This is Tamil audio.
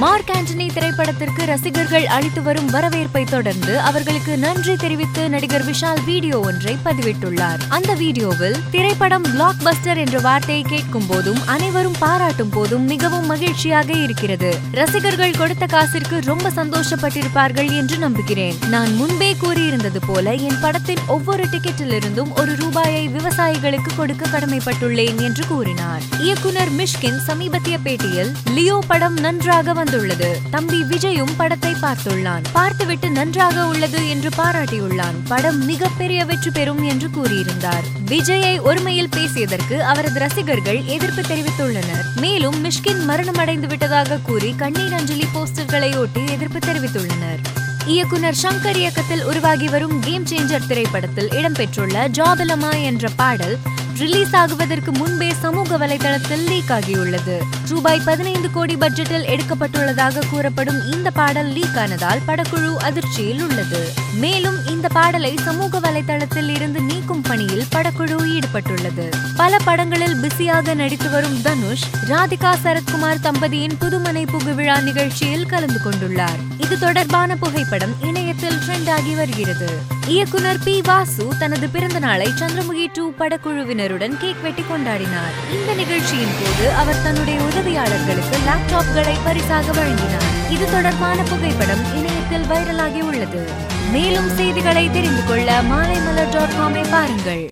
Mark Antony திரைப்படத்திற்கு ரசிகர்கள் அளித்து வரும் வரவேற்பை தொடர்ந்து அவர்களுக்கு நன்றி தெரிவித்து நடிகர் விஷால் வீடியோ ஒன்றை பதிவிட்டுள்ளார். அந்த வீடியோவில் திரைப்படம் பிளாக் பஸ்டர் என்ற வார்த்தையை கேட்கும் போதும் அனைவரும் பாராட்டும் போதும் மிகவும் மகிழ்ச்சியாக இருக்கிறது. ரசிகர்கள் கொடுத்த காசிற்கு ரொம்ப சந்தோஷப்பட்டிருப்பார்கள் என்று நம்புகிறேன். நான் முன்பே கூறியிருந்தது போல என் படத்தின் ஒவ்வொரு டிக்கெட்டிலிருந்தும் ஒரு ரூபாயை விவசாயிகளுக்கு கொடுக்க கடமைப்பட்டுள்ளேன் என்று கூறினார். இயக்குனர் மிஷ்கின் சமீபத்திய பேட்டியில் லியோ படம் நன்றாக வந்து வந்துள்ளது தம்பி விஜயும் படத்தை பார்த்துள்ளான். பார்த்துவிட்டு நன்றாக உள்ளது என்று பாராட்டியுள்ளான். படம் மிகப்பெரிய வெற்றி பெறும் என்று கூறியிருந்தார். விஜயை ஒருமையில் பேசியதற்கு அவரது ரசிகர்கள் எதிர்ப்பு தெரிவித்துள்ளனர். மேலும் மிஷ்கின் மரணமடைந்து விட்டதாக கூறி கண்ணீர் அஞ்சலி போஸ்டர்களை ஒட்டி எதிர்ப்பு தெரிவித்துள்ளனர். இயக்குனர் சங்கர் இயக்கத்தில் உருவாகி வரும் கேம் சேஞ்சர் திரைப்படத்தில் இடம்பெற்றுள்ள ஜாபலமா என்ற பாடல் ரிலீஸ் ஆகுவதற்கு முன்பே சமூக வலைதளத்தில் லீக் ஆகியுள்ளது ரூபாய் பதினைந்து கோடி பட்ஜெட்டில் எடுக்கப்பட்டுள்ளதாக கூறப்படும் இந்த பாடல் லீக் ஆனதால் படக்குழு அதிர்ச்சியில் உள்ளது. மேலும் இந்த பாடலை சமூக வலைதளத்தில் இருந்து பணியில் படக்குழு ஈடுபட்டுள்ளது. பல படங்களில் பிஸியாக நடித்து வரும் தனுஷ் ராதிகா சரத்குமார் தம்பதியின் புதுமனை புகு விழா நிகழ்ச்சியில் கலந்து கொண்டுள்ளார். இது தொடர்பான புகைப்படம் இணையத்தில் ட்ரெண்ட் ஆகி வருகிறது. இயக்குனர் பி. வாசு தனது பிறந்த நாளை சந்திரமுகி டூ படக்குழுவினருடன் கேக் வெட்டி கொண்டாடினார். இந்த நிகழ்ச்சியின் போது அவர் தன்னுடைய உதவியாளர்களுக்கு லேப்டாப்களை பரிசாக வழங்கினார். இது தொடர்பான புகைப்படம் வைரலாகி உள்ளது. மேலும் செய்திகளை தெரிந்து கொள்ள மாலைமலர் டாட் காமை பாருங்கள்.